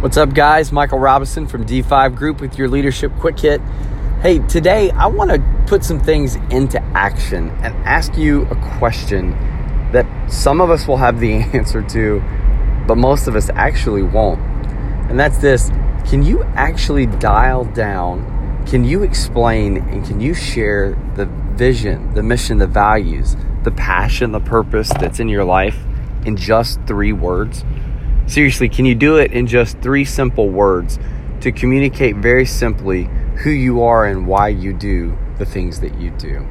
What's up, guys? Michael Robinson from D5 Group with your Leadership Quick Hit. Hey, today I want to put some things into action and ask you a question that some of us will have the answer to, but most of us actually won't. And that's this Can you actually dial down? Can you explain and can you share the vision, the mission, the values, the passion, the purpose that's in your life in just three words? Seriously, can you do it in just three simple words to communicate very simply who you are and why you do the things that you do?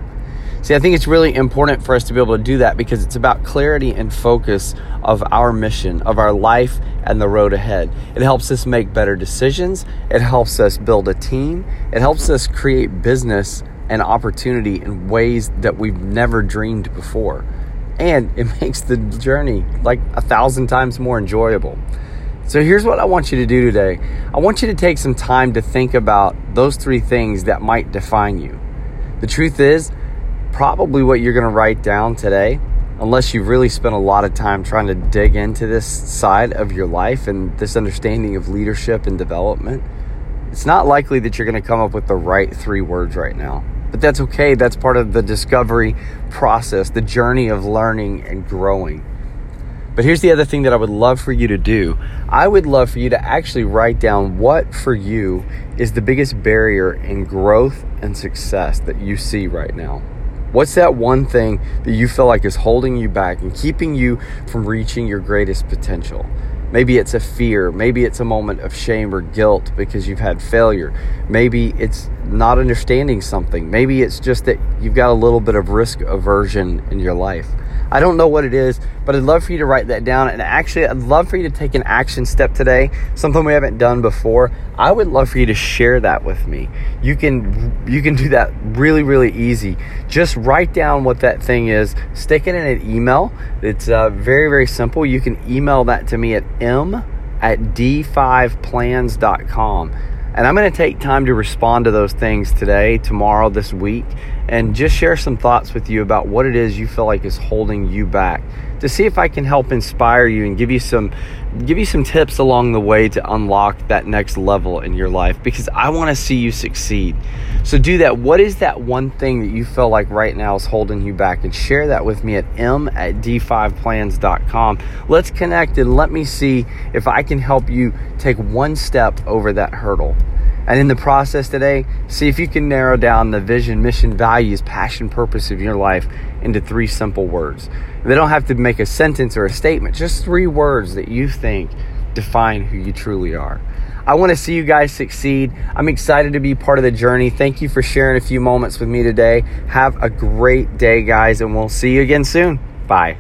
See, I think it's really important for us to be able to do that because it's about clarity and focus of our mission, of our life, and the road ahead. It helps us make better decisions. It helps us build a team. It helps us create business and opportunity in ways that we've never dreamed before and it makes the journey like a thousand times more enjoyable. So here's what I want you to do today I want you to take some time to think about those three things that might define you. The truth is, probably what you're going to write down today, unless you've really spent a lot of time trying to dig into this side of your life and this understanding of leadership and development, it's not likely that you're going to come up with the right three words right now. But that's okay. That's part of the discovery process, the journey of learning and growing. But here's the other thing that I would love for you to do. I would love for you to actually write down what for you is the biggest barrier in growth and success that you see right now. What's that one thing that you feel like is holding you back and keeping you from reaching your greatest potential? Maybe it's a fear. Maybe it's a moment of shame or guilt because you've had failure. Maybe it's not understanding something. Maybe it's just that you've got a little bit of risk aversion in your life. I don't know what it is, but I'd love for you to write that down. And actually, I'd love for you to take an action step today, something we haven't done before. I would love for you to share that with me. You can you can do that really really easy. Just write down what that thing is, stick it in an email. It's uh, very very simple. You can email that to me at m at d5plans.com. And I'm going to take time to respond to those things today, tomorrow, this week, and just share some thoughts with you about what it is you feel like is holding you back. To see if I can help inspire you and give you some give you some tips along the way to unlock that next level in your life because I want to see you succeed. So do that. What is that one thing that you feel like right now is holding you back? And share that with me at m at d5plans.com. Let's connect and let me see if I can help you take one step over that hurdle. And in the process today, see if you can narrow down the vision, mission, values, passion, purpose of your life into three simple words. They don't have to make a sentence or a statement, just three words that you think define who you truly are. I want to see you guys succeed. I'm excited to be part of the journey. Thank you for sharing a few moments with me today. Have a great day, guys, and we'll see you again soon. Bye.